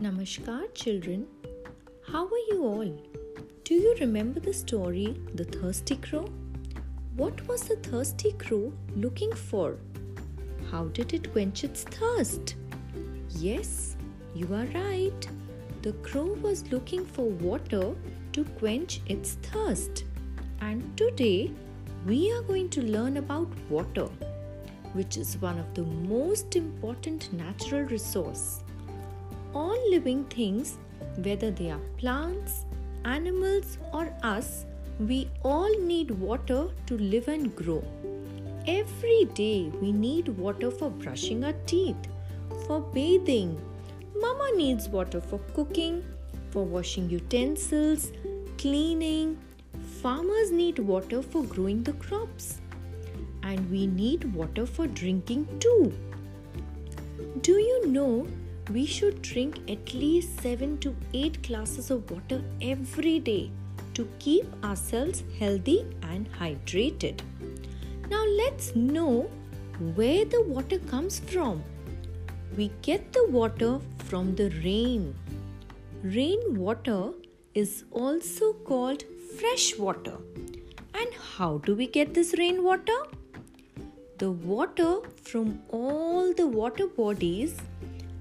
Namaskar, children. How are you all? Do you remember the story, The Thirsty Crow? What was the thirsty crow looking for? How did it quench its thirst? Yes, you are right. The crow was looking for water to quench its thirst. And today we are going to learn about water, which is one of the most important natural resource. All living things, whether they are plants, animals or us, we all need water to live and grow. Every day we need water for brushing our teeth, for bathing. Mama needs water for cooking, for washing utensils, cleaning. Farmers need water for growing the crops. And we need water for drinking too. Do you know we should drink at least 7 to 8 glasses of water every day to keep ourselves healthy and hydrated. Now let's know where the water comes from. We get the water from the rain. Rain water is also called fresh water. And how do we get this rainwater? The water from all the water bodies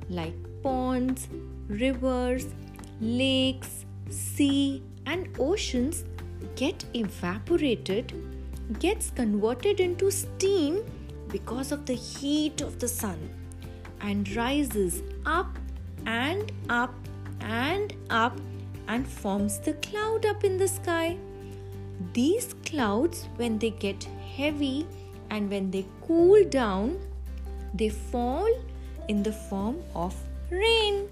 like ponds, rivers, lakes, sea, and oceans get evaporated, gets converted into steam because of the heat of the sun, and rises up and up and up and forms the cloud up in the sky. These clouds, when they get heavy and when they cool down, they fall in the form of rain.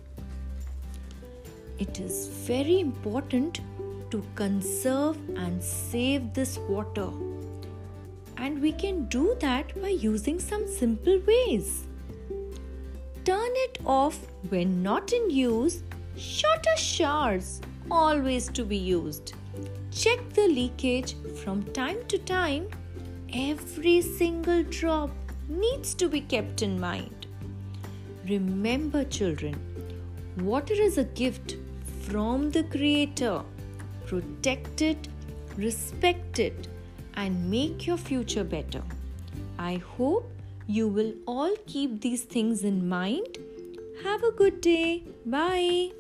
It is very important to conserve and save this water. And we can do that by using some simple ways. Turn it off when not in use. Shorter showers always to be used. Check the leakage from time to time. Every single drop needs to be kept in mind. Remember, children, water is a gift from the Creator. Protect it, respect it, and make your future better. I hope you will all keep these things in mind. Have a good day. Bye.